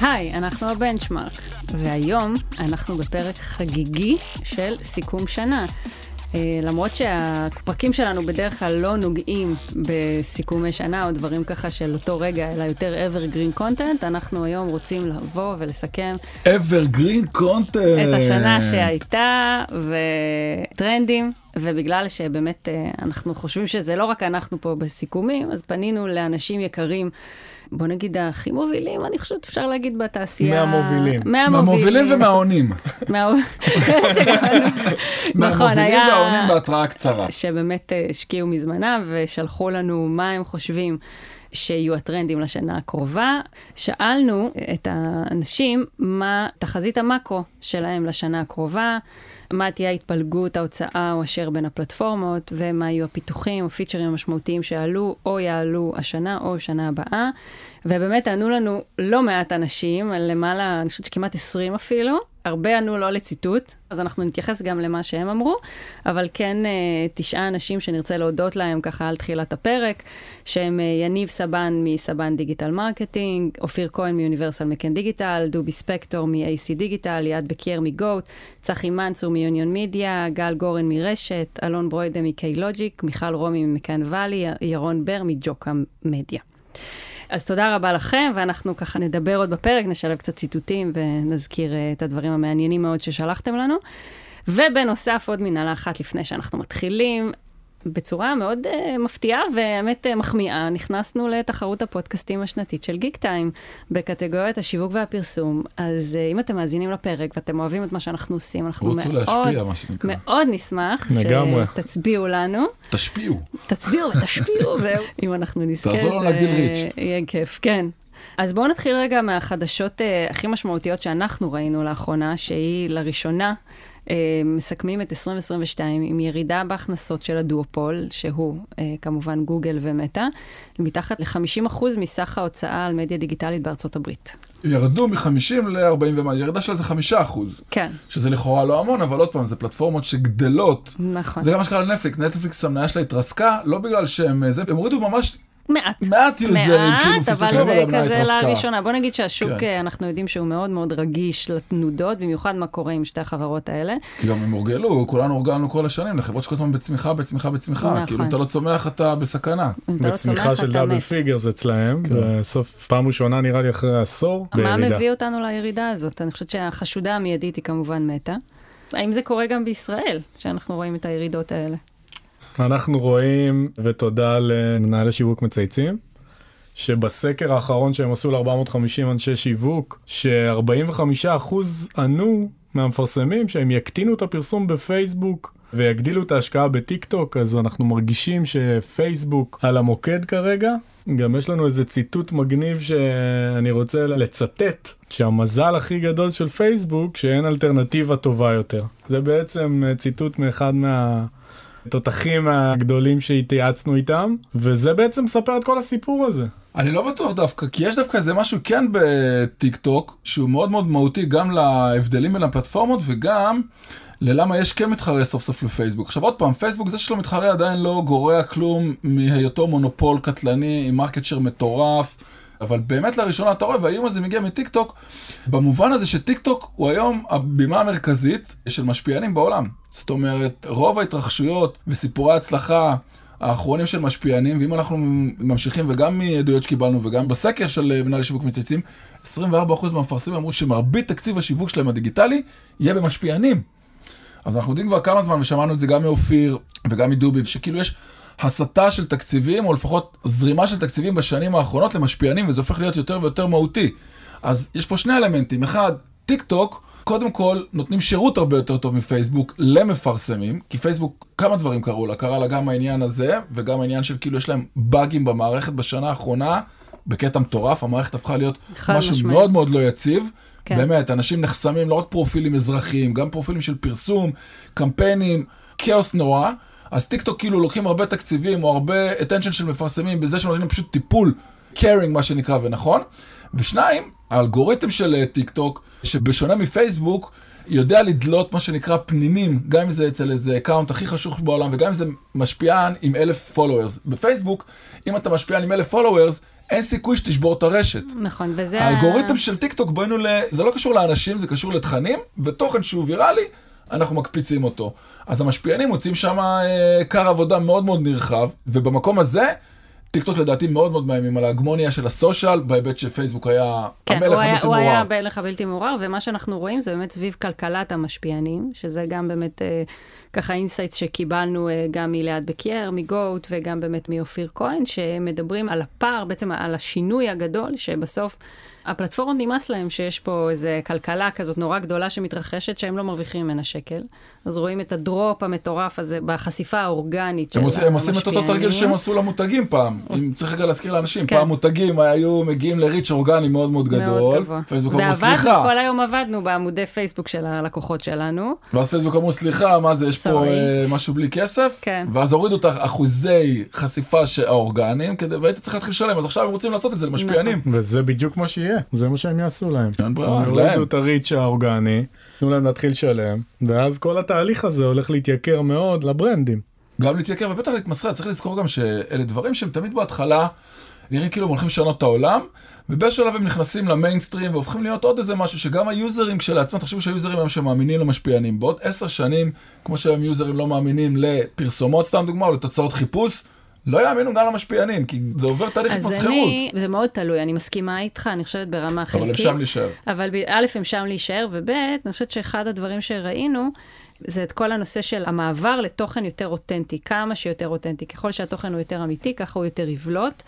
היי, אנחנו הבנצ'מארק, והיום אנחנו בפרק חגיגי של סיכום שנה. Uh, למרות שהפרקים שלנו בדרך כלל לא נוגעים בסיכומי שנה או דברים ככה של אותו רגע, אלא יותר evergreen content, אנחנו היום רוצים לבוא ולסכם evergreen content את השנה שהייתה וטרנדים, ובגלל שבאמת uh, אנחנו חושבים שזה לא רק אנחנו פה בסיכומים, אז פנינו לאנשים יקרים. בוא נגיד הכי מובילים, אני חושבת אפשר להגיד בתעשייה. מהמובילים. מהמובילים ומהעונים. נכון, היה... והעונים בהתראה קצרה. שבאמת אה, השקיעו מזמנם ושלחו לנו מה הם חושבים. שיהיו הטרנדים לשנה הקרובה. שאלנו את האנשים מה תחזית המאקרו שלהם לשנה הקרובה, מה תהיה ההתפלגות, ההוצאה או אשר בין הפלטפורמות, ומה יהיו הפיתוחים או פיצ'רים המשמעותיים שעלו או יעלו השנה או שנה הבאה. ובאמת ענו לנו לא מעט אנשים, למעלה, אני חושבת שכמעט 20 אפילו, הרבה ענו לא לציטוט, אז אנחנו נתייחס גם למה שהם אמרו, אבל כן אה, תשעה אנשים שנרצה להודות להם ככה על תחילת הפרק, שהם אה, יניב סבן מ Saban Digital Marketing, אופיר כהן מ Universal McCann Digital, דובי ספקטור מ-AC Digital, ליעד בקיר מגוט, צחי מנצור מ Union Media, גל גורן מרשת, אלון ברוידה מקיי-לוג'יק, מיכל רומי ממקן ואלי, ירון בר מג'וקה מדיה. אז תודה רבה לכם, ואנחנו ככה נדבר עוד בפרק, נשלב קצת ציטוטים ונזכיר uh, את הדברים המעניינים מאוד ששלחתם לנו. ובנוסף, עוד מנהלה אחת לפני שאנחנו מתחילים. בצורה מאוד uh, מפתיעה והאמת uh, מחמיאה, נכנסנו לתחרות הפודקאסטים השנתית של גיק טיים בקטגוריית השיווק והפרסום. אז uh, אם אתם מאזינים לפרק ואתם אוהבים את מה שאנחנו עושים, אנחנו מאוד, להשפיע. מאוד נשמח שתצביעו לנו. תשפיעו. תצביעו ותשפיעו, ואם אנחנו נזכה, תעזור לנו להגדיל ריץ'. יהיה כיף, כן. אז בואו נתחיל רגע מהחדשות uh, הכי משמעותיות שאנחנו ראינו לאחרונה, שהיא לראשונה מסכמים את 2022 עם ירידה בהכנסות של הדואופול, שהוא אה, כמובן גוגל ומטא, מתחת ל-50% מסך ההוצאה על מדיה דיגיטלית בארצות הברית. ירדו מ-50 ל-40 ומה, ירידה של איזה 5 אחוז. כן. שזה לכאורה לא המון, אבל עוד פעם, זה פלטפורמות שגדלות. נכון. זה גם מה שקרה לנטפליקס, נטפליקס המניה שלה התרסקה, לא בגלל שהם, זה, הם הורידו ממש מעט. מעט יוזרים, כאילו מעט, אבל זה כזה לראשונה. בוא נגיד שהשוק, כן. אה, אנחנו יודעים שהוא מאוד מאוד רגיש לתנודות, במיוחד מה קורה עם שתי החברות האלה. כי גם הם הורגלו, כולנו הורגלנו כל השנים, לחברות שכל הזמן בצמיחה, בצמיחה, בצמיחה. נכון. כאילו, אם אתה לא צומח, אתה בסכנה. לא בצמיחה של double figures אצלהם, כן. בסוף פעם ראשונה נראה לי אחרי עשור, בירידה. מה מביא אותנו לירידה הזאת? אני חושבת שהחשודה המיידית היא כמובן מטא. האם זה קורה גם בישראל, שאנחנו רואים את הירידות האלה? אנחנו רואים, ותודה למנהלי שיווק מצייצים, שבסקר האחרון שהם עשו ל-450 אנשי שיווק, ש-45% ענו מהמפרסמים שהם יקטינו את הפרסום בפייסבוק ויגדילו את ההשקעה בטיק טוק, אז אנחנו מרגישים שפייסבוק על המוקד כרגע. גם יש לנו איזה ציטוט מגניב שאני רוצה לצטט, שהמזל הכי גדול של פייסבוק שאין אלטרנטיבה טובה יותר. זה בעצם ציטוט מאחד מה... התותחים הגדולים שהתייעצנו איתם, וזה בעצם מספר את כל הסיפור הזה. אני לא בטוח דווקא, כי יש דווקא איזה משהו כן בטיק טוק, שהוא מאוד מאוד מהותי גם להבדלים בין הפלטפורמות וגם ללמה יש כן מתחרה סוף סוף לפייסבוק. עכשיו עוד פעם, פייסבוק זה שלו מתחרה עדיין לא גורע כלום מהיותו מונופול קטלני עם market share מטורף. אבל באמת לראשונה אתה רואה, והאיום הזה מגיע מטיק טוק, במובן הזה שטיק טוק הוא היום הבימה המרכזית של משפיענים בעולם. זאת אומרת, רוב ההתרחשויות וסיפורי ההצלחה האחרונים של משפיענים, ואם אנחנו ממשיכים, וגם מעדויות שקיבלנו, וגם בסקר של מנהלי שיווק מצייצים, 24% מהמפרסמים אמרו שמרבית תקציב השיווק שלהם הדיגיטלי יהיה במשפיענים. אז אנחנו יודעים כבר כמה זמן, ושמענו את זה גם מאופיר וגם מדובי, שכאילו יש הסטה של תקציבים, או לפחות זרימה של תקציבים בשנים האחרונות למשפיענים, וזה הופך להיות יותר ויותר מהותי. אז יש פה שני אלמנטים. אחד, טיק טוק, קודם כל נותנים שירות הרבה יותר טוב מפייסבוק למפרסמים, כי פייסבוק, כמה דברים קרו לה, קרה לה גם העניין הזה, וגם העניין של כאילו יש להם באגים במערכת בשנה האחרונה, בקטע מטורף, המערכת הפכה להיות משהו משמעית. מאוד מאוד לא יציב. כן. באמת, אנשים נחסמים לא רק פרופילים אזרחיים, גם פרופילים של פרסום, קמפיינים, כאוס נורא. אז טיק טוק כאילו לוקחים הרבה תקציבים או הרבה attention של מפרסמים בזה שהם נותנים פשוט טיפול, caring מה שנקרא ונכון. ושניים, האלגוריתם של טיק טוק, שבשונה מפייסבוק, יודע לדלות מה שנקרא פנינים, גם אם זה אצל איזה account הכי חשוך בעולם, וגם אם זה משפיען עם אלף followers. בפייסבוק, אם אתה משפיען עם אלף followers, אין סיכוי שתשבור את הרשת. נכון, וזה... האלגוריתם של טיק טוק בנו ל... זה לא קשור לאנשים, זה קשור לתכנים, ותוכן שהוא ויראלי, אנחנו מקפיצים אותו. אז המשפיענים מוצאים שם אה, כר עבודה מאוד מאוד נרחב, ובמקום הזה, טיק טוק לדעתי מאוד מאוד מאיימים על ההגמוניה של ה social, בהיבט שפייסבוק היה כן, המלך הוא הבלתי הוא מעורער. היה המלך הבלתי מעורער, ומה שאנחנו רואים זה באמת סביב כלכלת המשפיענים, שזה גם באמת אה, ככה insights שקיבלנו אה, גם מליעד בקייר, מגוט, וגם באמת מאופיר כהן, שמדברים על הפער, בעצם על השינוי הגדול, שבסוף הפלטפורמות נמאס להם שיש פה איזה כלכלה כזאת נורא גדולה שמתרחשת, שהם לא מרוויחים ממנה שקל. אז רואים את ה drop המטורף הזה בחשיפה האורגנית של הם המשפיענים. הם עושים את אותו תרגיל שהם עשו למותגים פעם. אם צריך רגע להזכיר לאנשים, כן. פעם מותגים היו מגיעים ל reach אורגני מאוד מאוד גדול. מאוד גבוה. פייסבוק אמרו סליחה. כל היום עבדנו בעמודי פייסבוק של הלקוחות שלנו. ואז פייסבוק אמרו סליחה, מה זה, יש פה. אה, משהו בלי כסף? כן. ואז הורידו את האחוזי חשיפה האורגניים, והיית צריך להתחיל לשלם, אז עכשיו הם רוצים לעשות את זה למשפיענים. וזה בדיוק מה שיהיה, זה מה שהם יעשו להם. אין ברירה, הם להם. יורידו את הריץ' האורגני, תנו להם להתחיל לשלם, ואז כל התהליך הזה הולך להתייקר מאוד לברנדים. גם להתייקר ובטח להתמסחר, צריך לזכור גם שאלה דברים שהם תמיד בהתחלה נראים כאילו הם הולכים לשנות את העולם, ובאיזשהו שלב הם נכנסים למיינסטרים והופכים להיות עוד איזה משהו שגם היוזרים כשלעצמם, תחשבו שהיוזרים היום שמאמינים למשפיענים, בעוד עשר שנים, כמו שהיום יוזרים לא מאמינים לפרסומות, סתם דוגמה, או לתוצאות חיפוש, לא יאמינו גם למשפיענים, כי זה עובר תהליך התמסחרות. זה מאוד תלוי, אני מסכימה איתך, אני חושבת ברמה חלקית. אבל הם שם להישאר. אבל א', הם שם להישאר, וב', אני חושבת שאחד הדברים שראינו, זה את כל הנושא של המעבר לתוכן יותר אותנטי, כמה שיותר אותנטי. ככל שהתוכן הוא יותר אמיתי, ככה הוא יותר יבלוט,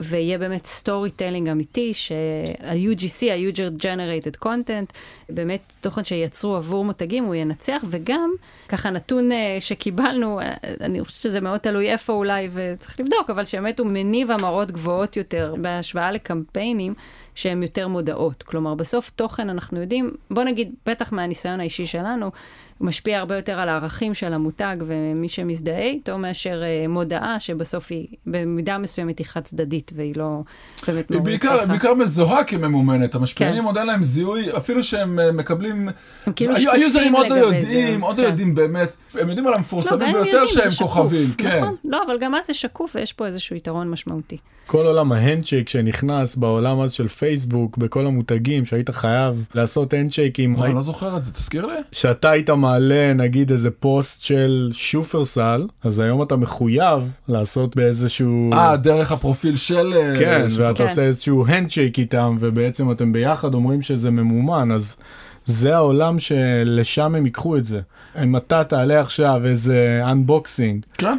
ויהיה באמת storytelling אמיתי, שה-UGC, ה-User Generated Content, באמת תוכן שייצרו עבור מותגים, הוא ינצח, וגם, ככה נתון אה, שקיבלנו, אה, אני חושבת שזה מאוד תלוי איפה אולי, וצריך לבדוק, אבל שבאמת הוא מניב המרות גבוהות יותר, בהשוואה לקמפיינים. שהם יותר מודעות. כלומר, בסוף תוכן, אנחנו יודעים, בוא נגיד, בטח מהניסיון האישי שלנו, הוא משפיע הרבה יותר על הערכים של המותג ומי שמזדהה איתו, מאשר אה, מודעה שבסוף היא במידה מסוימת היא חד צדדית, והיא לא באמת היא מאוד בעיקר, הצליחה. בעיקר מזוהה כממומנת, המשפיענים כן. עוד אין להם זיהוי, אפילו שהם אה, מקבלים, הם כאילו שקופים היוזרים עוד לא לגבי זה, יודעים, עוד לא כן. יודעים באמת, הם יודעים על לא, המפורסמים הם ביותר יודעים, שהם זה שקוף, כוכבים, כן. נכון, לא, אבל גם אז זה שקוף ויש פה איזשהו יתרון משמעותי. כל עולם ההנדשייק שנכנס בעולם הזה של פייסבוק, בכל המותגים שהיית חייב לעשות הנדשייקים, אני לא זוכר את זה, תזכיר לי. שאתה היית מעלה נגיד איזה פוסט של שופרסל, אז היום אתה מחויב לעשות באיזשהו... אה, דרך הפרופיל של... אה, כן, של- ואתה כן. עושה איזשהו handshake איתם, ובעצם אתם ביחד אומרים שזה ממומן, אז זה העולם שלשם הם ייקחו את זה. אם אתה תעלה עכשיו איזה unboxing כן.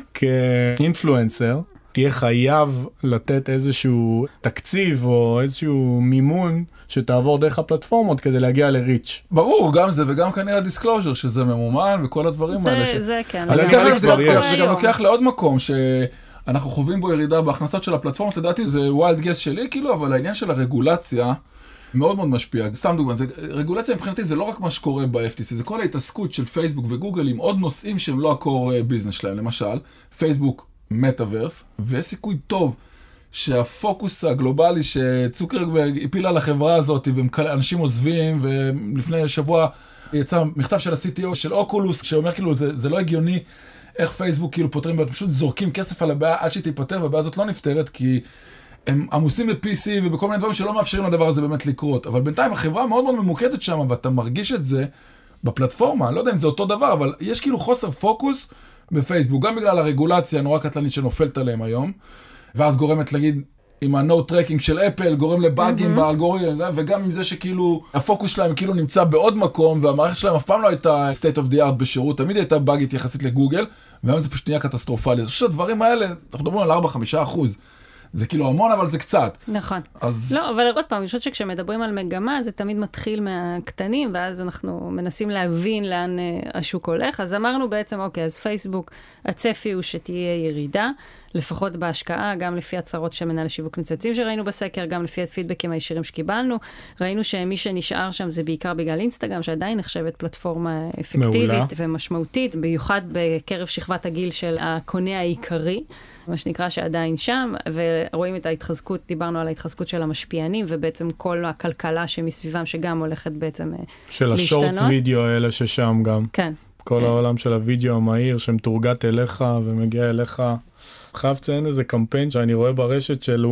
כ influencer, תהיה חייב לתת איזשהו תקציב או איזשהו מימון שתעבור דרך הפלטפורמות כדי להגיע ל reach. ברור, גם זה וגם כנראה disclosure, שזה ממומן וכל הדברים האלה. ש- זה, זה כן. אבל זה גם זה. זה גם לוקח לעוד מקום, שאנחנו חווים בו ירידה בהכנסות של הפלטפורמות, לדעתי זה wild guess שלי, כאילו, אבל העניין של הרגולציה מאוד מאוד משפיע. סתם דוגמא, זה, רגולציה מבחינתי זה לא רק מה שקורה ב-FTC, זה כל ההתעסקות של פייסבוק וגוגל עם עוד נושאים שהם לא ה core business שלהם. למשל, פייסבוק מטאוורס, ויש סיכוי טוב. שהפוקוס הגלובלי שצוקרברג הפיל על החברה הזאת ואנשים עוזבים ולפני שבוע יצא מכתב של ה-CTO של אוקולוס שאומר כאילו זה, זה לא הגיוני איך פייסבוק כאילו פותרים פשוט זורקים כסף על הבעיה עד שהיא תיפתר והבעיה הזאת לא נפתרת כי הם עמוסים ב-PC ובכל מיני דברים שלא מאפשרים לדבר הזה באמת לקרות. אבל בינתיים החברה מאוד מאוד ממוקדת שם ואתה מרגיש את זה בפלטפורמה, לא יודע אם זה אותו דבר, אבל יש כאילו חוסר פוקוס בפייסבוק, גם בגלל הרגולציה הנורא קטלנית שנופלת עליהם היום, ואז גורמת, להגיד, עם ה-no tracking של אפל, גורם לבאגים mm-hmm. באלגוריתם, וגם עם זה שכאילו, הפוקוס שלהם כאילו נמצא בעוד מקום, והמערכת שלהם אף פעם לא הייתה state of the art בשירות, תמיד הייתה באגית יחסית לגוגל, והיום זה פשוט נהיה קטסטרופלי. אז שהדברים האלה, אנחנו מדברים על 4-5 אחוז. זה כאילו המון, אבל זה קצת. נכון. אז... לא, אבל עוד פעם, אני חושבת שכשמדברים על מגמה, זה תמיד מתחיל מהקטנים, ואז אנחנו מנסים להבין לאן uh, השוק הולך. אז אמרנו בעצם, אוקיי, אז פייסבוק, הצפי הוא שתהיה ירידה. לפחות בהשקעה, גם לפי הצהרות של מנהל שיווק מצייצים שראינו בסקר, גם לפי הפידבקים הישירים שקיבלנו. ראינו שמי שנשאר שם זה בעיקר בגלל אינסטגרם, שעדיין נחשבת פלטפורמה אפקטיבית מעולה. ומשמעותית, במיוחד בקרב שכבת הגיל של הקונה העיקרי. מה שנקרא שעדיין שם, ורואים את ההתחזקות, דיברנו על ההתחזקות של המשפיענים, ובעצם כל הכלכלה שמסביבם, שגם הולכת בעצם אה, של השורטס להשתנות. וידאו האלה ששם גם. כן. כל אה. העולם של הוידאו המהיר שמטורגט אליך ומגיע אליך. חייב לציין איזה קמפיין שאני רואה ברשת של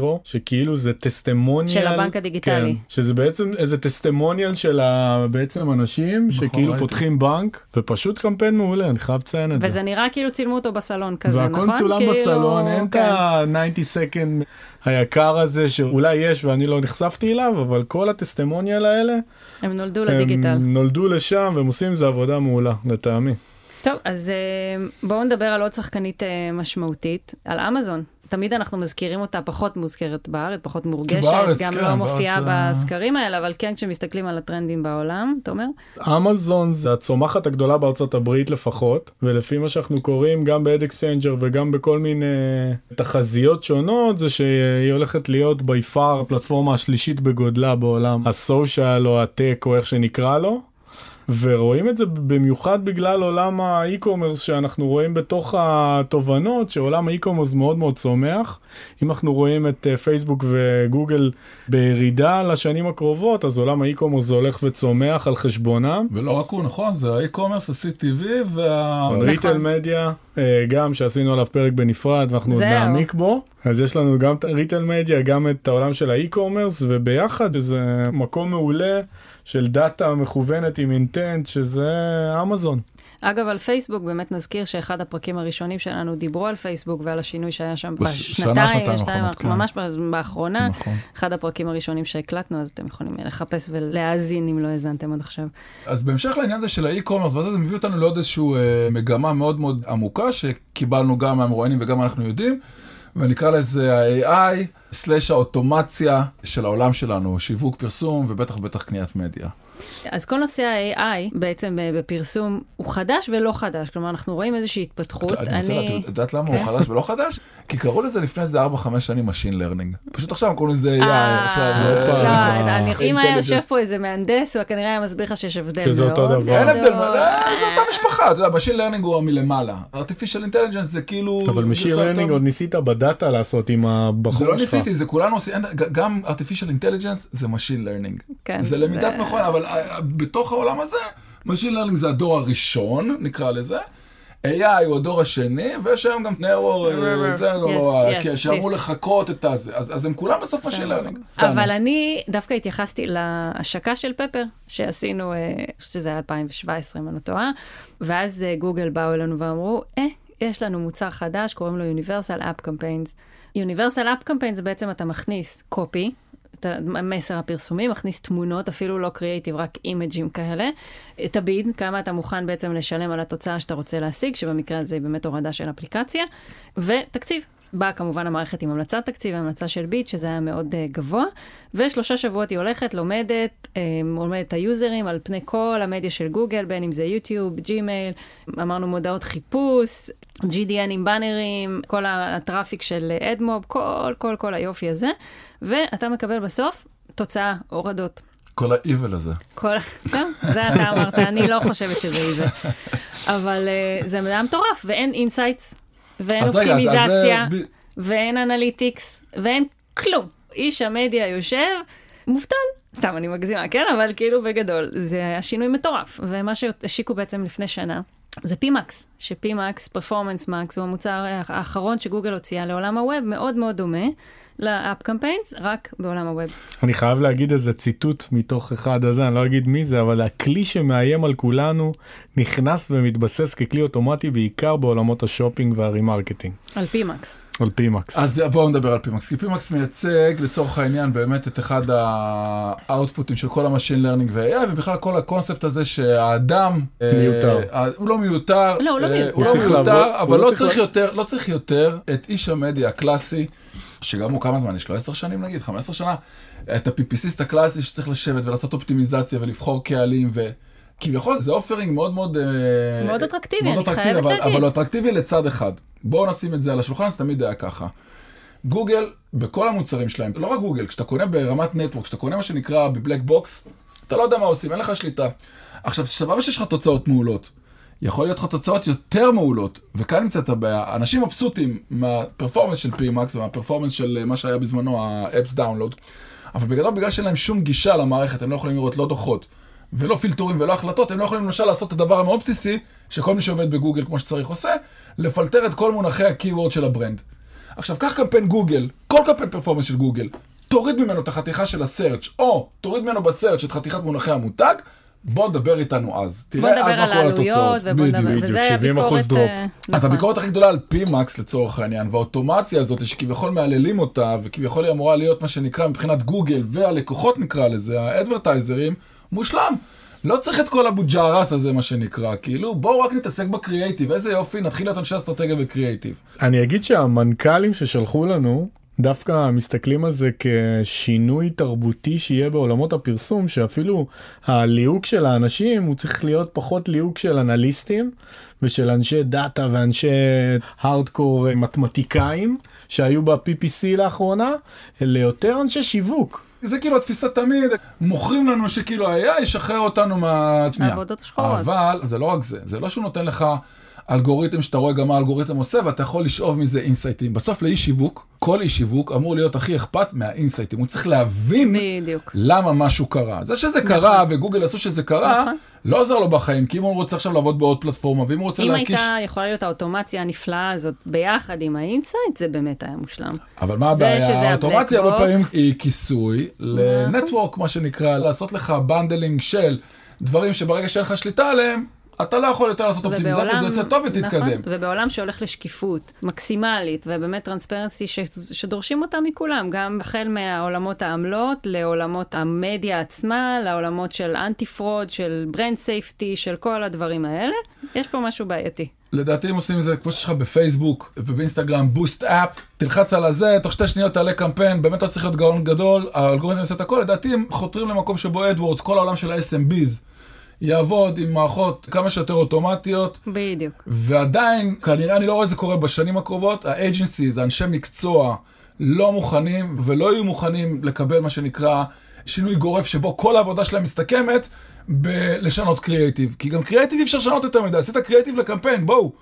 1-0 שכאילו זה testimonial של הבנק הדיגיטלי. כן, שזה בעצם איזה testimonial של ה... בעצם אנשים נכון, שכאילו ראיתי. פותחים בנק ופשוט קמפיין מעולה אני חייב לציין את זה. וזה נראה כאילו צילמו אותו בסלון כזה, נכון? והכל צולם כאילו, בסלון אין את כן. ה-90 second היקר הזה שאולי יש ואני לא נחשפתי אליו אבל כל ה testimonial האלה הם נולדו לדיגיטל. הם נולדו לשם והם עושים עם זה עבודה מעולה לטעמי. טוב, אז אה, בואו נדבר על עוד שחקנית אה, משמעותית, על אמזון. תמיד אנחנו מזכירים אותה פחות מוזכרת בארץ, פחות מורגשת, בארץ, גם כן, לא מופיעה בארץ, אה, בסקרים האלה, אבל כן כשמסתכלים על הטרנדים בעולם, אתה אומר? אמזון זה הצומחת הגדולה בארצות הברית לפחות ולפי מה שאנחנו קוראים גם ב AdExchanger וגם בכל מיני תחזיות שונות זה שהיא הולכת להיות by far הפלטפורמה השלישית בגודלה בעולם ה social או ה tech או איך שנקרא לו. ורואים את זה במיוחד בגלל עולם ה e-commerce שאנחנו רואים בתוך התובנות שעולם ה e-commerce מאוד מאוד צומח. אם אנחנו רואים את אה, פייסבוק וגוגל בירידה לשנים הקרובות אז עולם ה e-commerce הולך וצומח על חשבונם. ולא רק הוא, נכון, זה ה e-commerce, ה-CTV וה... retail media אה, גם שעשינו עליו פרק בנפרד ואנחנו עוד. נעמיק בו אז יש לנו גם את retail media גם את העולם של ה e-commerce וביחד זה מקום מעולה של דאטה מכוונת עם אינטנט שזה אמזון. אגב, על פייסבוק, באמת נזכיר שאחד הפרקים הראשונים שלנו דיברו על פייסבוק ועל השינוי שהיה שם בשנה, בשנתיים, שנתיים כן. ממש באחרונה. נכון. אחד הפרקים הראשונים שהקלטנו, אז אתם יכולים לחפש ולהאזין אם לא האזנתם עד עכשיו. אז בהמשך לעניין הזה של האי-קומרס, ואז זה מביא אותנו לעוד איזושהי אה, מגמה מאוד מאוד עמוקה, שקיבלנו גם מהמרואיינים וגם אנחנו יודעים, ונקרא לזה ה-AI, slash האוטומציה של העולם שלנו, שיווק, פרסום ובטח בטח קניית מדיה. אז כל נושא ה-AI בעצם אה, בפרסום הוא חדש ולא חדש, כלומר אנחנו רואים איזושהי התפתחות. אני רוצה לדעת, את יודעת למה הוא חדש ולא חדש? כי קראו לזה לפני איזה 4-5 שנים Machine Learning. פשוט עכשיו קוראים לזה AI, אה, עכשיו... לא, אני- אם היה. יושב פה איזה מהנדס, הוא כנראה היה מסביר לך שיש הבדל מאוד. שזה אותו דבר. אין הבדל. מה- זה אותה משפחה, אתה יודע, Machine Learning הוא מלמעלה. artificial intelligence זה כאילו... אבל learning יותר- עוד ניסית בדאטה לעשות עם הבחור זה שלך. לא ניסיתי, זה כולנו עושים, גם artificial intelligence זה machine learning. כן, זה למידת זה- מכונה, אבל בתוך העולם הזה, machine learning זה הדור הראשון, נקרא לזה. AI הוא הדור השני, ויש היום גם נאורו, אה, זה, Yes, לא, yes, כן, שאמור. לחקות את הזה, אז אז הם כולם בסוף machine learning. אבל אני דווקא התייחסתי להשקה של פפר שעשינו, אה, אני חושבת שזה היה 2017 אם אני לא טועה, ואז אה, גוגל באו אלינו ואמרו, אה, יש לנו מוצר חדש, קוראים לו Universal App Campaigns. Universal App Campaigns זה בעצם אתה מכניס קופי, את המסר הפרסומי, מכניס תמונות, אפילו לא קריאייטיב, רק אימג'ים כאלה. תביד, כמה אתה מוכן בעצם לשלם על התוצאה שאתה רוצה להשיג, שבמקרה הזה היא באמת הורדה של אפליקציה, ותקציב. באה כמובן המערכת עם המלצת תקציב, המלצה של ביט, שזה היה מאוד uh, גבוה, ושלושה שבועות היא הולכת, לומדת, um, לומדת את היוזרים על פני כל המדיה של גוגל, בין אם זה יוטיוב, Gmail, אמרנו מודעות חיפוש, GDN עם באנרים, כל ה traffic של AdMob, כל, כל, כל היופי הזה, ואתה מקבל בסוף תוצאה, הורדות. כל ה-evil הזה. כל... טוב, זה אתה אמרת, אני לא חושבת שזה זה. אבל uh, זה היה מטורף, ואין insights, ואין אז אז- אז אופטימיזציה, ב- ואין analytics, ואין כלום. איש המדיה יושב, מובטל. סתם, אני מגזימה, כן? אבל כאילו בגדול, זה היה שינוי מטורף. ומה שהשיקו בעצם לפני שנה, זה PMAX, ש PMAX, Performance Max, הוא המוצר האחרון שגוגל הוציאה לעולם ה web, מאוד מאוד דומה ל App Campaigns, רק בעולם ה web. אני חייב להגיד איזה ציטוט מתוך אחד הזה, אני לא אגיד מי זה, אבל הכלי שמאיים על כולנו נכנס ומתבסס ככלי אוטומטי בעיקר בעולמות ה shopping וה remarketing, על PMAX. על PMAX. אז בואו נדבר על PMAX, כי PMAX מייצג לצורך העניין באמת את אחד ה outputים של כל ה machine learning ו-AI, ובכלל כל הקונספט הזה שהאדם... אה, מיותר. אה, הוא לא מיותר. לא, הוא לא אה, מיותר. הוא הוא לא מיותר, אבל הוא לא צריך צריך לה- יותר, לא צריך יותר את איש המדיה הקלאסי, שגם הוא כמה זמן יש לו? עשר שנים נגיד? 15 שנה? את ה PPCסט הקלאסי שצריך לשבת ולעשות אופטימיזציה ולבחור קהלים ו... כביכול זה offering מאוד מאוד... אה, מאוד אטרקטיבי, מאוד אני אטרקטיבי, חייבת אבל, להגיד. אבל הוא אטרקטיבי לצד אחד. בואו נשים את זה על השולחן, זה תמיד היה ככה. גוגל, בכל המוצרים שלהם, לא רק גוגל, כשאתה קונה ברמת network, כשאתה קונה מה שנקרא ב black box, אתה לא יודע מה עושים, אין לך שליטה. עכשיו, סבבה שיש לך תוצאות מעולות. יכול להיות לך תוצאות יותר מעולות, וכאן נמצאת הבעיה. אנשים מבסוטים מה performance של PMAX ומה performance של אה, מה שהיה בזמנו, ה-Apps Download, אבל בגדול בגלל שאין להם שום גישה למערכת, הם לא יכולים לראות לא דוחות ולא פילטורים ולא החלטות, הם לא יכולים למשל לעשות את הדבר המאוד בסיסי, שכל מי שעובד בגוגל כמו שצריך עושה, לפלטר את כל מונחי ה-Keyword של ה brand. עכשיו, קח קמפיין גוגל, כל קמפיין performance של גוגל, תוריד ממנו את החתיכה של ה search או תוריד ממנו ב search את חתיכת מונחי המותג, בוא דבר איתנו אז. בוא תראה אז נדבר מה על כל העלויות, התוצאות. ובוא נדבר, בדיוק. בדיוק, וזה 70% הביקורת... drop. אה, אז נכון. הביקורת הכי גדולה על PMAX לצורך העניין, והאוטומציה הזאת שכביכול מהללים אותה, וכביכול היא אמורה להיות מה שנקרא מבחינת גוגל והלקוחות נקרא לזה, ה advertiserים, מושלם. לא צריך את כל אבו ג'ערס הזה מה שנקרא, כאילו בואו רק נתעסק בקריאייטיב, איזה יופי, נתחיל להיות אנשי אסטרטגיה וקריאייטיב. אני אגיד שהמנכ"לים ששלחו לנו דווקא מסתכלים על זה כשינוי תרבותי שיהיה בעולמות הפרסום שאפילו הליהוק של האנשים הוא צריך להיות פחות ליהוק של אנליסטים ושל אנשי דאטה ואנשי הארדקור מתמטיקאים שהיו ב-PPC לאחרונה אלא יותר אנשי שיווק. זה כאילו התפיסה תמיד, מוכרים לנו שכאילו ה-AI ישחרר אותנו מה... העבודות השחורות. אבל זה לא רק זה, זה לא שהוא נותן לך אלגוריתם שאתה רואה גם מה האלגוריתם עושה ואתה יכול לשאוב מזה insightים. בסוף לאיש שיווק, כל איש שיווק אמור להיות הכי אכפת מה insightים, הוא צריך להבין בדיוק. למה משהו קרה. זה שזה קרה וגוגל עשו שזה קרה, נכון. לא עוזר לו בחיים, כי אם הוא רוצה עכשיו לעבוד בעוד פלטפורמה, ואם הוא רוצה אם להקיש... הייתה יכולה להיות האוטומציה הנפלאה הזאת ביחד עם ה insight, זה באמת היה מושלם. אבל מה הבעיה? האוטומציה הרבה פעמים. היא כיסוי ל network, מה שנקרא, לעשות לך bundling של דברים שברגע שאין לך שליטה עליהם, אתה לא יכול יותר לעשות אופטימיזציה, זה יוצא טוב ותתקדם. נכון, ובעולם שהולך לשקיפות מקסימלית ובאמת transparency ש, שדורשים אותה מכולם, גם החל מהעולמות העמלות לעולמות המדיה עצמה, לעולמות של anti fraud, של brand safety, של כל הדברים האלה, יש פה משהו בעייתי. לדעתי הם עושים את זה כמו שיש לך בפייסבוק ובאינסטגרם, boost up, תלחץ על הזה, תוך שתי שניות תעלה קמפיין, באמת לא צריך להיות גאון גדול, האלגוריתם יעשה את הכל, לדעתי הם חותרים למקום שבו AdWords, כל העולם של ה-SMBs, יעבוד עם מערכות כמה שיותר אוטומטיות, בדיוק. ועדיין, כנראה אני לא רואה את זה קורה בשנים הקרובות, ה agencies, האנשי מקצוע, לא מוכנים ולא יהיו מוכנים לקבל מה שנקרא שינוי גורף שבו כל העבודה שלהם מסתכמת בלשנות קריאייטיב. כי גם קריאייטיב אי אפשר לשנות יותר מדי, עשית קריאייטיב לקמפיין, בואו.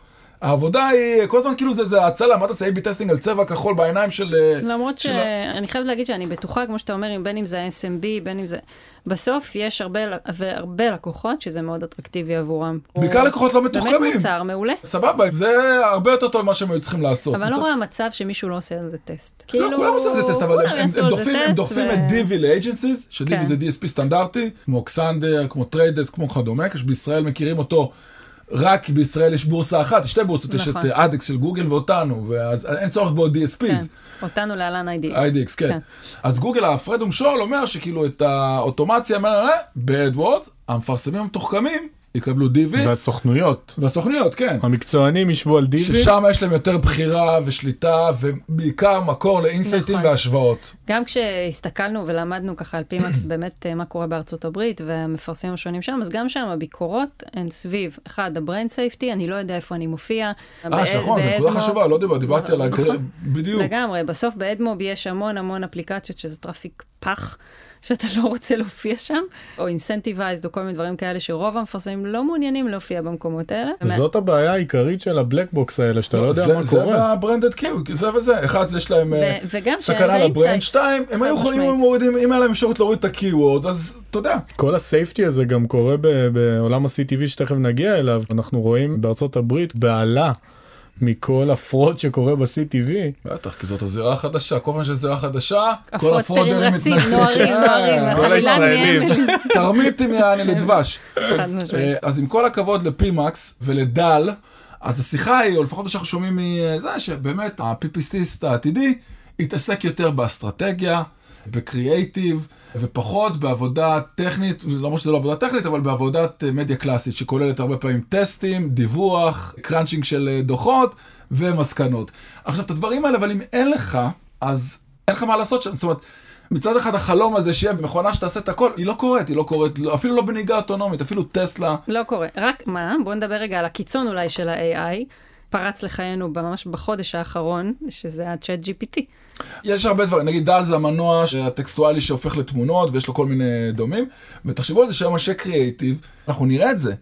העבודה היא, כל הזמן כאילו זה, זה הצלה, מה תעשה A-B testing על צבע כחול בעיניים של... אה, למרות של שאני חייבת להגיד שאני בטוחה, כמו שאתה אומר, בין אם זה ה-SMB, בין אם זה... בסוף יש הרבה, והרבה לקוחות שזה מאוד אטרקטיבי עבורם. בעיקר לקוחות לא מתוחכמים. באמת מוצר מעולה. סבבה, זה הרבה יותר טוב ממה שהם היו צריכים לעשות. אבל אני לא רואה מצב שמישהו לא עושה על זה טסט. לא, כולם עושים על זה טסט, אבל הם- הם הם דוחפים- את דיבי לאג'נסיז, שדיבי כן. זה DSP סטנדרטי, כמו קסנדר, כמו טריידס, כמו כדומה, כשבישראל מכירים אותו, רק בישראל יש בורסה אחת, שתי בורסות, יש את נכון. אה, אדקס של גוגל ואותנו, ואז אין צורך בעוד DSPs. כן, אותנו להלן IDX. IDX, כן. אז גוגל, הפרד ומשול אומר שכאילו את האוטומציה, באדוורדס, המפרסמים המתוחכמים יקבלו DV, והסוכנויות, והסוכניות, כן. המקצוענים ישבו על דיוויד. ששם יש להם יותר בחירה ושליטה, ובעיקר מקור לאינסייטים נכון. והשוואות. גם כשהסתכלנו ולמדנו ככה על PMAX באמת אה, מה קורה בארצות הברית והמפרסמים השונים שם, אז גם שם הביקורות הן סביב, אחד, ה brand safety, אני לא יודע איפה אני מופיע. אה, נכון, זו נקודה חשובה, לא דיבר- דיברתי על נכון. ה... בדיוק. לגמרי, בסוף ב AdMob יש המון המון אפליקציות שזה traffic פח. שאתה לא רוצה להופיע שם, או incentivized או כל מיני דברים כאלה שרוב המפרסמים לא מעוניינים להופיע במקומות האלה. זאת הבעיה העיקרית של ה black box האלה שאתה לא יודע זה- מה זה קורה. וה branded queue, זה וזה. אחד, יש להם אה, ו- סכנה ל brand. שתיים, הם היו יכולים, אם מורידים, אם היה להם אפשרות להוריד את ה-Keywords, אז אתה יודע. כל ה safety הזה גם קורה בעולם ה-CTV שתכף נגיע אליו אנחנו רואים בארצות הברית בעלה מכל ה fraud שקורה ב-CTV. בטח, כי זאת הזירה החדשה, כל פעם שיש זירה חדשה, כל ה frauderים. נוהרים, כן, כל הישראלים. נהיה מל- תרמיתם יעני לדבש. אה, אז עם כל הכבוד ל PMax ול DALL-E, אז השיחה היא, או לפחות מה שאנחנו שומעים מזה, שבאמת ה PPCיסט העתידי יתעסק יותר באסטרטגיה, בקריאייטיב, ופחות בעבודה טכנית, למרות שזה לא עבודה טכנית, אבל בעבודת אה, מדיה קלאסית, שכוללת הרבה פעמים טסטים, דיווח, crunching של אה, דוחות ומסקנות. עכשיו, את הדברים האלה, אבל אם אין לך, אז אין לך מה לעשות שם. זאת אומרת, מצד אחד החלום הזה שיהיה מכונה שתעשה את הכל, היא לא קורית, היא לא קורית, לא, אפילו לא בנהיגה אוטונומית, אפילו טסלה. לא קורה. רק מה, בואו נדבר רגע על הקיצון אולי של ה-AI. פרץ לחיינו ממש בחודש האחרון, שזה ה-Chat GPT. יש הרבה דברים, נגיד דל זה המנוע הטקסטואלי שהופך לתמונות ויש לו כל מיני דומים, ותחשבו על זה שהיום אנשי קריאייטיב, אנחנו נראה את זה.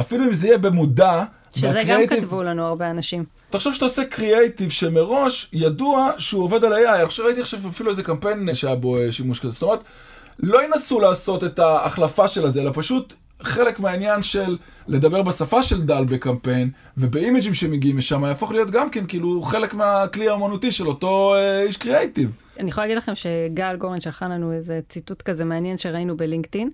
אפילו אם זה יהיה במודע, שזה גם והקריאייטיב- כתבו לנו הרבה אנשים. תחשוב שאתה עושה קריאייטיב שמראש ידוע שהוא עובד על AI. עכשיו ראיתי עכשיו אפילו איזה קמפיין שהיה בו אה, שימוש כזה. זאת אומרת, לא ינסו לעשות את ההחלפה של הזה, אלא פשוט חלק מהעניין של לדבר בשפה של DALL-E בקמפיין, וב imageים שמגיעים משם, יהפוך להיות גם כן כאילו חלק מהכלי האומנותי של אותו אה, איש קריאייטיב. אני יכולה להגיד לכם שגל גורן שלחה לנו איזה ציטוט כזה מעניין שראינו ב LinkedIn,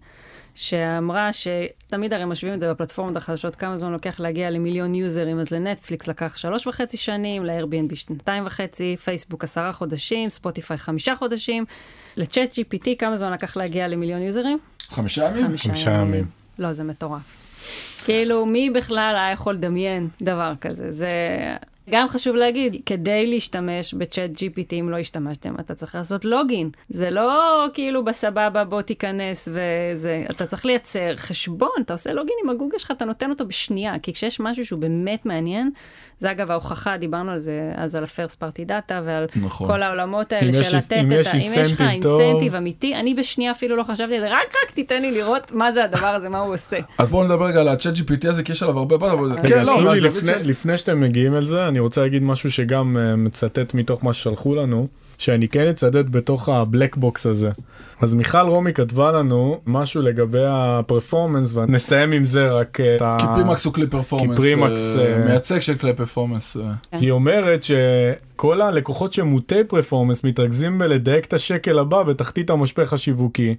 שאמרה שתמיד הרי משווים את זה בפלטפורמות החדשות, כמה זמן לוקח להגיע למיליון userים, אז לנטפליקס לקח שלוש וחצי שנים, ל-Airbnb שנתיים וחצי, פייסבוק עשרה חודשים, Spotify חמישה חודשים, לצ'אט GPT כמה זמן לקח להגיע למיליון יוזרים? חמישה ימים? חמישה ימים. לא, זה מטורף. כאילו, מי בכלל היה יכול לדמיין דבר כזה? זה... גם חשוב להגיד, כדי להשתמש בצ'אט GPT, אם לא השתמשתם, אתה צריך לעשות לוגין. זה לא כאילו בסבבה, בוא תיכנס וזה. אתה צריך לייצר חשבון, אתה עושה לוגין עם הגוגל שלך, אתה נותן אותו בשנייה. כי כשיש משהו שהוא באמת מעניין, זה אגב ההוכחה, דיברנו על זה, אז על ה-first party data ועל נכון. כל העולמות האלה של לתת את ה... אם יש לך אינסנטיב אמיתי, אני בשנייה אפילו לא חשבתי על זה, רק רק תיתן לי לראות מה זה הדבר הזה, מה הוא עושה. אז בואו נדבר רגע על ה ChatGPT הזה, כי יש עליו הרבה בעיות, אבל... רגע, כן, לא, לפני שאתם מגיעים אל זה, אני רוצה להגיד משהו שגם אה, מצטט מתוך מה ששלחו לנו, שאני כן אצדד בתוך ה black box הזה. אז מיכל רומי כתבה לנו משהו לגבי ה performance, ונסיים עם זה רק אה, את ה... כי PMax הוא כלי performance, כי PMax, אה, מייצג של כלי performance. היא אומרת שכל הלקוחות שמוטי performance מתרכזים בלדייק את השקל הבא בתחתית המשפך השיווקי.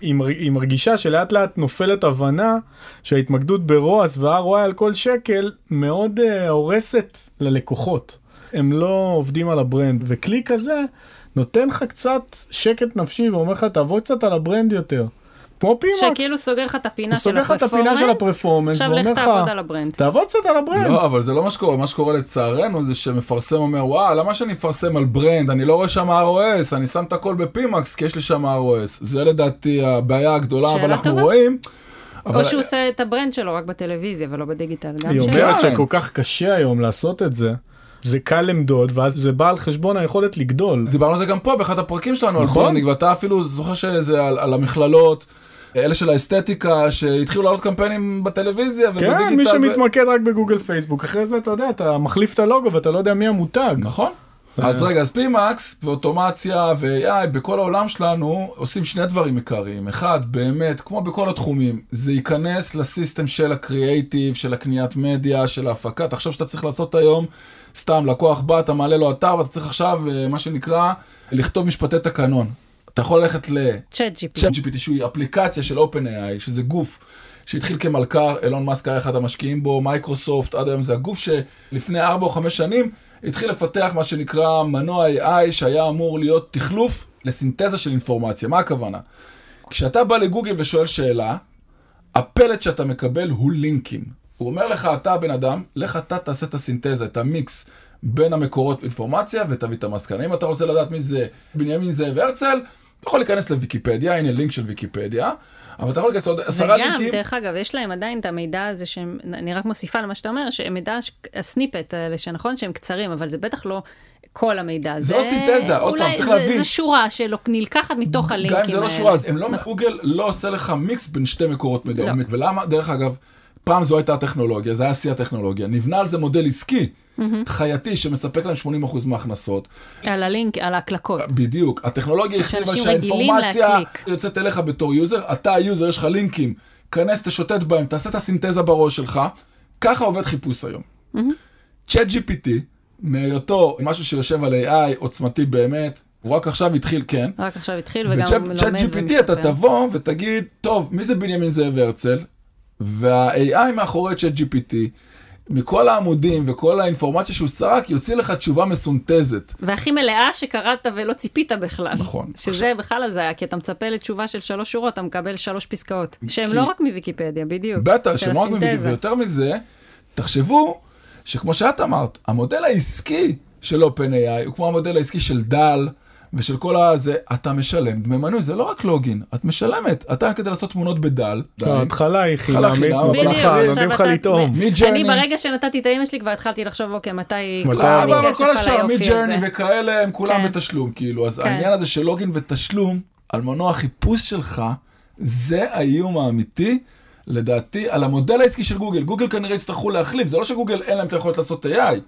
היא מר- היא מרגישה שלאט לאט נופלת ההבנה שההתמקדות ב ROAS ו-ROI על כל שקל מאוד אה, הורסת ללקוחות. הם לא עובדים על ה brand, וכלי כזה נותן לך קצת שקט נפשי ואומר לך תעבוד קצת על ה brand יותר. כמו PMax. שכאילו סוגר לך את הפינה של סוגר לך את הפינה של ה performance עכשיו לך לך תעבוד על ה brand. תעבוד קצת על ה brand. לא, אבל זה לא מה שקורה, מה שקורה לצערנו זה שמפרסם אומר, וואו, למה שאני אפרסם על brand? אני לא רואה שם ROAS, אני שם את הכל ב PMax כי יש לי שם ROAS. זה לדעתי הבעיה הגדולה, אבל אנחנו טובה. רואים. אבל- או שהוא עושה את ה brand שלו רק בטלוויזיה ולא בדיגיטל. היא אומרת כן. שכל כך קשה היום לעשות את זה. זה קל למדוד ואז זה בא על חשבון היכולת לגדול. דיברנו על זה גם פה באחד הפרקים שלנו על נכון. branding, ואתה אפילו זוכר שזה על, על המכללות, אלה של האסתטיקה, שהתחילו לעלות קמפיינים בטלוויזיה ובדיגיטל. כן, מי ו- שמתמקד רק ב Google Facebook, אחרי זה אתה יודע, אתה מחליף את הלוגו ואתה לא יודע מי המותג. נכון. אז רגע, אז PMax ואוטומציה ו-AI בכל העולם שלנו עושים שני דברים עיקריים. אחד, באמת, כמו בכל התחומים, זה ייכנס ל system של הקריאייטיב, של הקניית מדיה, של ההפקה. תחשוב שאתה צריך לעשות היום, סתם, לקוח בא, אתה מעלה לו אתר, ואתה צריך עכשיו, אה, מה שנקרא, לכתוב משפטי תקנון. אתה יכול ללכת ל... צ'אט GPT. צ'אט GPT שהוא אפליקציה של OpenAI, שזה גוף שהתחיל כמלכ"ר, אילון מאסק היה אחד המשקיעים בו, מייקרוסופט, עד היום זה הגוף שלפני 4 או 5 שנים התחיל לפתח מה שנקרא מנוע AI, שהיה אמור להיות תחלוף לסינתזה של אינפורמציה. מה הכוונה? כשאתה בא לגוגל ושואל שאלה, הפלט שאתה מקבל הוא לינקים. הוא אומר לך, אתה הבן אדם, לך אתה תעשה את הסינתזה, את המיקס בין המקורות אינפורמציה ותביא את המסקנה. אם אתה רוצה לדעת מי זה בנימין זאב הרצל, אתה יכול להיכנס לוויקיפדיה, הנה לינק של ויקיפדיה, אבל אתה יכול להיכנס לעוד עשרה וגם, לינקים. דרך אגב, יש להם עדיין את המידע הזה שהם, אני רק מוסיפה למה שאתה אומר, שמידע, הסניפט האלה, שנכון שהם קצרים, אבל זה בטח לא כל המידע. זה לא סינתזה, עוד פעם, אולי צריך זה- להבין. זה שורה שנלקחת מתוך הלינקים גם אם זה לא האלה. שורה, אז הם לא. גוגל לא עושה לך מיקס בין שתי מקורות מידע. לא. ולמה, דרך אגב, פעם זו הייתה הטכנולוגיה, זה היה שיא הטכנולוגיה. נבנה על זה מודל עסקי, חייתי, שמספק להם 80% מההכנסות. על הלינק, על ההקלקות. בדיוק, הטכנולוגיה הכתיבה שהאינפורמציה. יוצאת אליך בתור user, אתה ה user, יש לך לינקים, כנס, תשוטט בהם, תעשה את הסינתזה בראש שלך, ככה עובד חיפוש היום. ChatGPT, מהיותו משהו שיושב על AI עוצמתי באמת, הוא רק עכשיו התחיל, כן. רק עכשיו התחיל וגם בצ'אט לומד GPT אתה. תבוא ותגיד, טוב, מי זה בנימין זאב הרצל? וה-AI מאחורי צ'אט GPT, מכל העמודים וכל האינפורמציה שהוא סרק, יוציא לך תשובה מסונתזת. והכי מלאה שקראת ולא ציפית בכלל. נכון. שזה בכלל הזיה, כי אתה מצפה לתשובה של שלוש שורות, אתה מקבל שלוש פסקאות. שהן כי- לא רק מוויקיפדיה, בדיוק. בטח, של שמאוד מבין, הסינתזה. ויותר מזה, תחשבו שכמו שאת אמרת, המודל העסקי של OpenAI הוא כמו המודל העסקי של דל ושל כל הזה, אתה משלם דמי מנוי, זה לא רק לוגין, את משלמת. אתה כדי לעשות תמונות בדל. די. לא, ההתחלה היא התחלה חינמית, נותנים לך לטעום. אני? ברגע שנתתי את האימא שלי כבר התחלתי לחשוב, אוקיי, מתי אה, לי אבל כסף כל על השאר, היופי מג'רני הזה. וכאלה, הם כולם כן. בתשלום, כאילו. אז כן. העניין הזה של לוגין ותשלום, על מנוע החיפוש שלך, זה האיום האמיתי, לדעתי, על המודל העסקי של גוגל. גוגל כנראה יצטרכו להחליף, זה לא שגוגל אין להם את היכולת לעשות AI.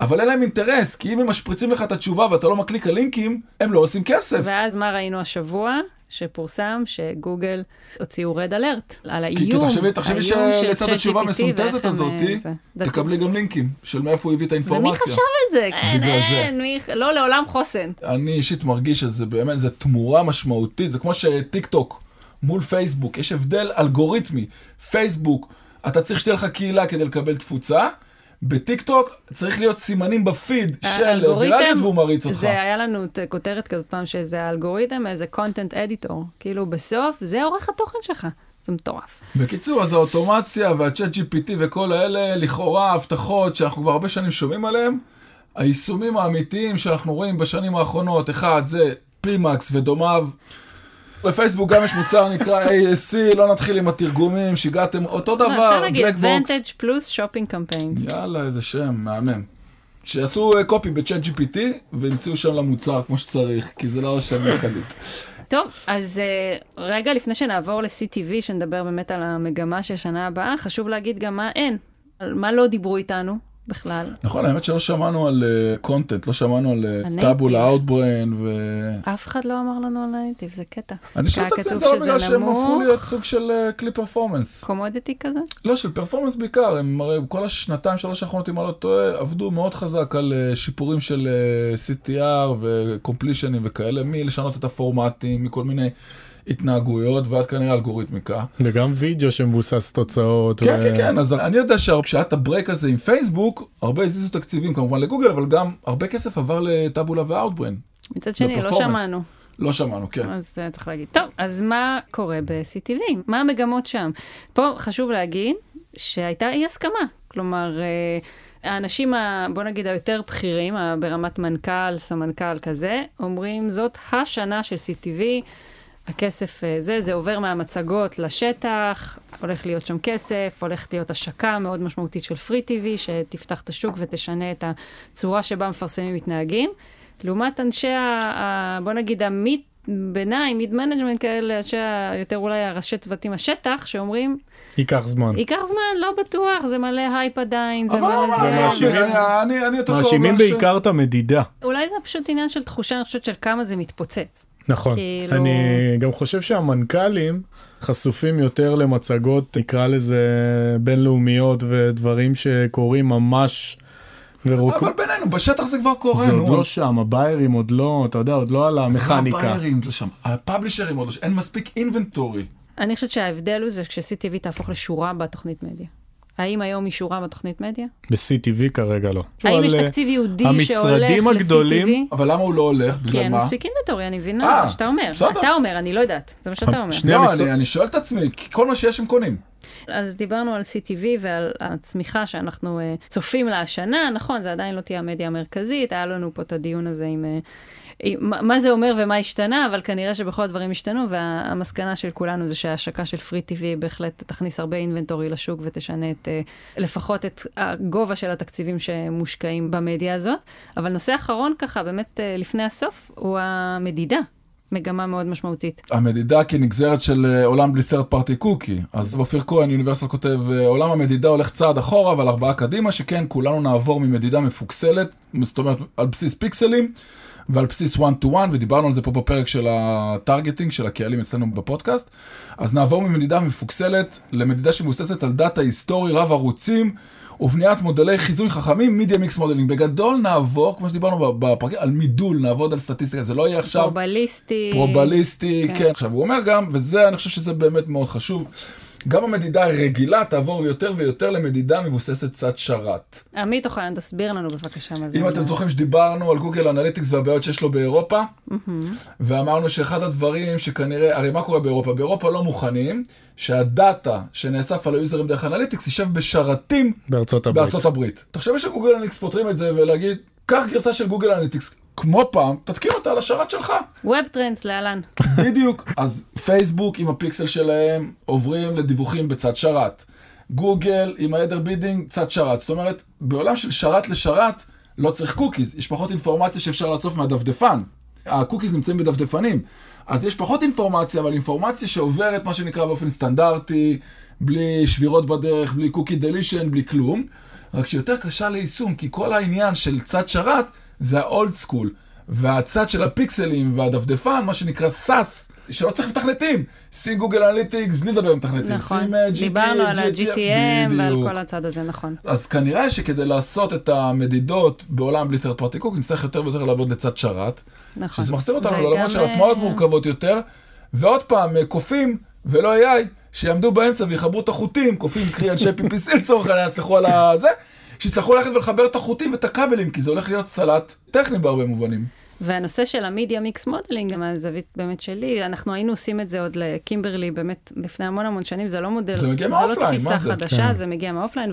אבל אין להם אינטרס, כי אם הם משפריצים לך את התשובה ואתה לא מקליק על לינקים, הם לא עושים כסף. ואז מה ראינו השבוע? שפורסם שגוגל הוציאו רד אלרט על כי, כי האיום. תחשבי, תחשבי האיום של שלצד התשובה המסונטזת הזאת, אה, זה. תקבלי גם לינקים של מאיפה הוא הביא את האינפורמציה. ומי חשב על זה? בגלל זה. אין, מי... לא, לעולם חוסן. אני אישית מרגיש שזה באמת, זה תמורה משמעותית, זה כמו שטיק טוק מול פייסבוק, יש הבדל אלגוריתמי. פייסבוק, אתה צריך שתהיה לך קהילה כדי לקבל תפוצה, בטיק טוק צריך להיות סימנים בפיד של האלגוריתם, ויראליות והוא מריץ אותך. זה היה לנו כותרת כזאת פעם, שזה האלגוריתם, איזה content editor. כאילו בסוף, זה עורך התוכן שלך. זה מטורף. בקיצור, אז האוטומציה והצ'אט GPT וכל האלה, לכאורה הבטחות שאנחנו כבר הרבה שנים שומעים עליהם, היישומים האמיתיים שאנחנו רואים בשנים האחרונות, אחד זה פלימקס ודומיו. בפייסבוק גם יש מוצר נקרא ASC, לא נתחיל עם התרגומים, שיגעתם, אותו לא, אפשר דבר, להגיד, black box. Advantage Plus Shopping Campaigns. יאללה, איזה שם, מהמם. שיעשו copy ב ChatGPT וימצאו שם למוצר כמו שצריך, כי זה לא שם קליט. טוב, אז uh, רגע לפני שנעבור ל-CTV, שנדבר באמת על המגמה של שנה הבאה, חשוב להגיד גם מה אין. על מה לא דיברו איתנו בכלל. נכון, האמת שלא שמענו על content, לא שמענו על על Taboola, native. Outbrain ו... אף אחד לא אמר לנו על native, זה קטע. אני שואל את עצמי, זה לא בגלל שהם. הפכו להיות סוג של אה, כלי performance. commodity כזה? לא, של performance בעיקר, הם הרי כל השנתיים, שלוש האחרונות, אם אני לא טועה, עבדו מאוד חזק על אה, שיפורים של אה, CTR ו completionים וכאלה, מלשנות את הפורמטים, מכל מיני התנהגויות ועד כנראה אלגוריתמיקה. וגם וידאו שמבוסס תוצאות. כן, ו- כן, כן, אז אני יודע שכשהיה את ה break הזה עם פייסבוק, הרבה הזיזו תקציבים כמובן לגוגל, אבל גם הרבה כסף עבר ל Taboola ו Outbrain. מצד שני, לא. שמענו. לא שמענו, כן. אז uh, צריך להגיד. טוב, אז מה קורה ב-CTV? מה המגמות שם? פה חשוב להגיד שהייתה אי הסכמה. כלומר, uh, האנשים, ה, בוא נגיד, היותר בכירים, ברמת מנכ"ל, סמנכ"ל כזה, אומרים, זאת השנה של CTV, הכסף אה, זה, זה עובר מהמצגות לשטח, הולך להיות שם כסף, הולכת להיות השקה מאוד משמעותית של פרי TV, שתפתח את השוק ותשנה את הצורה שבה מפרסמים מתנהגים. לעומת אנשי, ה, ה, בוא נגיד, ה mid ביניים, mid management כאלה, אנשי יותר אולי הראשי צוותים השטח, שאומרים, ייקח זמן. ייקח זמן, לא בטוח, זה מלא הייפ עדיין, זה אבל מלא מה, זה. אני מאשימים- מבין, אני אני יותר קרוב מאשימים לאנשי- בעיקר את המדידה. אולי זה פשוט עניין של תחושה, אני חושבת, של כמה זה מתפוצץ. נכון. כאילו- אני גם חושב שהמנכ"לים חשופים יותר למצגות, נקרא לזה בינלאומיות ודברים שקורים ממש. ורוק... אבל בינינו, בשטח זה כבר קורה, זה נו. עוד לא שם, הביירים עוד לא, אתה יודע, עוד לא על המכניקה. זה לא הביירים לא שם, הפאבלישרים עוד לא שם, אין מספיק אינבנטורי. אני חושבת שההבדל הוא זה כש-CTV תהפוך לשורה בתוכנית מדיה. האם היום היא שורה בתוכנית מדיה? ב-CTV כרגע לא. האם יש אה, תקציב ייעודי המשרדים שהולך הגדולים- ל-CTV? אבל למה הוא לא הולך? כי בגלל אין מה? מספיק אינבנטורי, אני מבינה אה, מה שאתה אומר. אתה אומר, אני לא יודעת, זה מה שאתה אומר. שני לא, אני- שואל את עצמי, כי כל מה שיש הם קונים. אז דיברנו על CTV ועל הצמיחה שאנחנו uh, צופים לה השנה, נכון, זה עדיין לא תהיה המדיה המרכזית, היה לנו פה את הדיון הזה עם... עם מה זה אומר ומה השתנה, אבל כנראה שבכל הדברים השתנו, והמסקנה של כולנו זה שההשקה של פרי TV בהחלט תכניס הרבה אינבנטורי לשוק ותשנה את, uh, לפחות את הגובה של התקציבים שמושקעים במדיה הזאת. אבל נושא אחרון ככה, באמת uh, לפני הסוף, הוא המדידה. מגמה מאוד משמעותית. המדידה כנגזרת של אה, עולם בלי third party cookie. אז אופיר כהן, Universal כותב, אה, עולם המדידה הולך צעד אחורה, אבל ארבעה קדימה, שכן כולנו נעבור ממדידה מפוקסלת, זאת אומרת על בסיס פיקסלים, ועל בסיס one to one, ודיברנו על זה פה בפרק של ה targeting, של הקהלים אצלנו בפודקאסט. אז נעבור ממדידה מפוקסלת למדידה שמבוססת על דאטה היסטורי רב ערוצית. ובניית מודלי חיזוי חכמים, media mix modeling. בגדול נעבור, כמו שדיברנו בפרקים, על מידול, נעבוד על סטטיסטיקה, זה לא יהיה עכשיו פרובביליסטי. פרובביליסטי, כן. כן. עכשיו, הוא אומר גם, וזה, אני חושב שזה באמת מאוד חשוב, גם המדידה הרגילה תעבור יותר ויותר למדידה מבוססת צד שרת. עמית אוחיון, תסביר לנו בבקשה מה זה. אם אתם זוכרים שדיברנו על גוגל אנליטיקס והבעיות שיש לו באירופה, ואמרנו שאחד הדברים שכנראה, הרי מה קורה באירופה? באירופה לא מוכנים שהדאטה שנאסף על היוזרים דרך אנליטיקס יישב בשרתים בארצות הברית. בארצות הברית. תחשבי שגוגל אנליטיקס פותרים את זה ולהגיד, קח גרסה של גוגל אנליטיקס, כמו פעם, תתקין אותה על השרת שלך. WebTrends להלן. בדיוק. אז פייסבוק עם הפיקסל שלהם עוברים לדיווחים בצד שרת. גוגל עם ה header bidding צד שרת. זאת אומרת, בעולם של שרת לשרת לא צריך קוקיז, יש פחות אינפורמציה שאפשר לאסוף מהדפדפן. הקוקיז נמצאים בדפדפנים. אז יש פחות אינפורמציה, אבל אינפורמציה שעוברת מה שנקרא באופן סטנדרטי, בלי שבירות בדרך, בלי cookie deletion, בלי כלום. רק שיותר קשה ליישום, כי כל העניין של צד שרת זה ה old school. והצד של הפיקסלים והדפדפן, מה שנקרא SaaS, שלא צריך מתכנתים. שים גוגל אנליטיקס בלי לדבר עם מתכנתים. נכון, שים אה, GT, דיברנו על ה-GTM ועל. כל הצד הזה, נכון. אז כנראה שכדי לעשות את המדידות בעולם בלי third party cookies, נצטרך יותר ויותר לעבוד לצד שרת. נכון. שזה מחזיר אותנו לעולמות של אה, הטמעות מורכבות יותר. ועוד פעם, אה, קופים ולא AI, שיעמדו באמצע ויחברו את החוטים, קופים קרי אנשי PPC לצורך העניין, סלחו על הזה, שיצטרכו ללכת ולחבר את החוטים ואת הכבלים, כי זה הולך להיות סלט טכני בהרבה מובנים. והנושא של ה media mix modeling, גם מהזווית באמת שלי, אנחנו היינו עושים את זה עוד לקימברלי, באמת, לפני המון המון שנים, זה לא מודל, זה מגיע לא תפיסה מה זה? חדשה, כן. זה מגיע מה offline.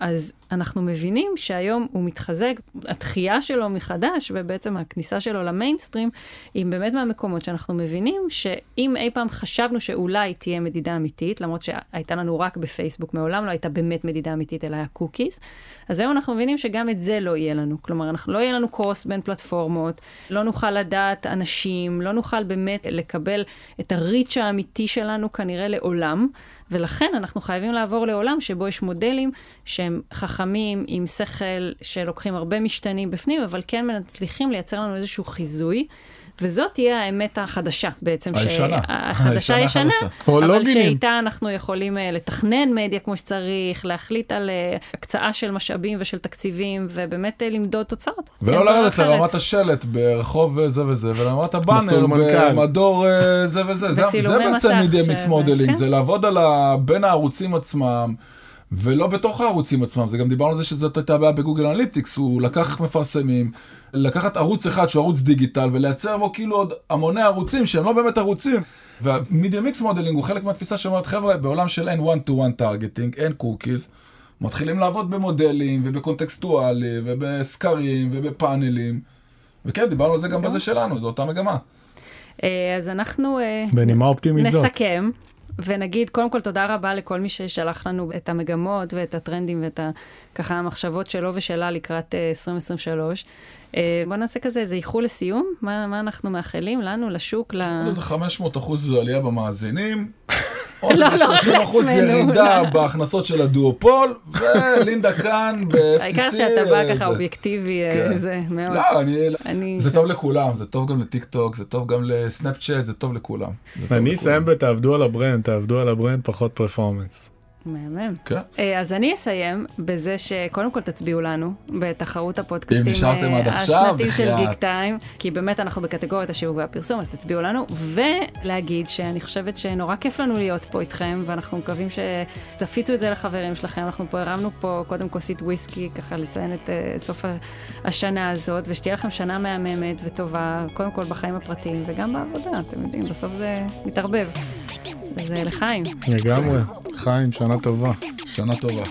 אז אנחנו מבינים שהיום הוא מתחזק, התחייה שלו מחדש, ובעצם הכניסה שלו למיינסטרים, היא באמת מהמקומות שאנחנו מבינים שאם אי פעם חשבנו שאולי תהיה מדידה אמיתית, למרות שהייתה לנו רק בפייסבוק, מעולם לא הייתה באמת מדידה אמיתית, אלא היה קוקיז, אז היום אנחנו מבינים שגם את זה לא יהיה לנו. כלומר, אנחנו, לא יהיה לנו קרוס בין פלטפורמות, לא נוכל לדעת אנשים, לא נוכל באמת לקבל את הריץ' האמיתי שלנו כנראה לעולם, ולכן אנחנו חייבים לעבור לעולם שבו יש מודלים שהם חכמים, עם שכל, שלוקחים הרבה משתנים בפנים, אבל כן מצליחים לייצר לנו איזשהו חיזוי. וזאת תהיה האמת החדשה בעצם. הישנה. החדשה הישנה אבל. שאיתה אנחנו יכולים אה, לתכנן מדיה כמו שצריך, להחליט על אה, הקצאה של משאבים ושל תקציבים, ובאמת אה, למדוד תוצאות. ולא לרדת. לרמת השלט ברחוב אה, זה וזה, ולרמת הבאנר מסלול מנכ"ל. במדור אה, זה וזה. זה- בעצם שזה- mix modeling, כן. זה לעבוד. בין הערוצים עצמם. ולא בתוך הערוצים עצמם, זה גם דיברנו על זה שזאת הייתה הבעיה בגוגל אנליטיקס, הוא לקח מפרסמים, לקחת ערוץ אחד שהוא ערוץ דיגיטל ולייצר בו כאילו עוד המוני ערוצים שהם לא באמת ערוצים. וה media mix modeling הוא חלק מהתפיסה שאומרת חבר'ה בעולם של אין one to one targeting, אין קוקיז, מתחילים לעבוד במודלים ובקונטקסטואלי ובסקרים ובפאנלים. וכן, דיברנו על זה גם בזה שלנו, זו אותה מגמה. אה, אז אנחנו אה, בנימה אופטימית זאת. נסכם. ונגיד, קודם כל, תודה רבה לכל מי ששלח לנו את המגמות ואת הטרנדים ואת ה, ככה המחשבות שלו ושלה לקראת אה, 2023. אה, בוא נעשה כזה איזה איחול לסיום, מה, מה אנחנו מאחלים לנו, לשוק, ל... עוד איזה 500 אחוז זו עלייה במאזינים, לא, לא רק 30 אחוז לעצמנו. ירידה בהכנסות של הדואופול, ולינה חאן ב-FTC. העיקר שאתה בא אה, ככה זה- אובייקטיבי, אה, כן. זה מאוד. לא, אני... אני... זה טוב לכולם, זה טוב גם לטיק טוק, זה טוב גם לסנאפצ'אט, זה טוב לכולם. אני. אסיים בתעבדו על ה brand, תעבדו על ה brand, פחות performance. מהמם. כן. אה, אז אני אסיים בזה שקודם כל תצביעו לנו בתחרות הפודקאסטים אה, עכשיו, השנתי של. גיק טיים, כי באמת אנחנו בקטגוריית השיווק והפרסום, אז תצביעו לנו, ולהגיד שאני חושבת שנורא כיף לנו להיות פה איתכם, ואנחנו מקווים שתפיצו את זה לחברים שלכם. אנחנו פה הרמנו פה קודם כוסית וויסקי, ככה לציין את אה, סוף השנה הזאת, ושתהיה לכם שנה מהממת וטובה, קודם כל בחיים הפרטיים וגם בעבודה, אתם יודעים, בסוף זה מתערבב. אז לחיים. לגמרי. חיים, שנה טובה. שנה טובה.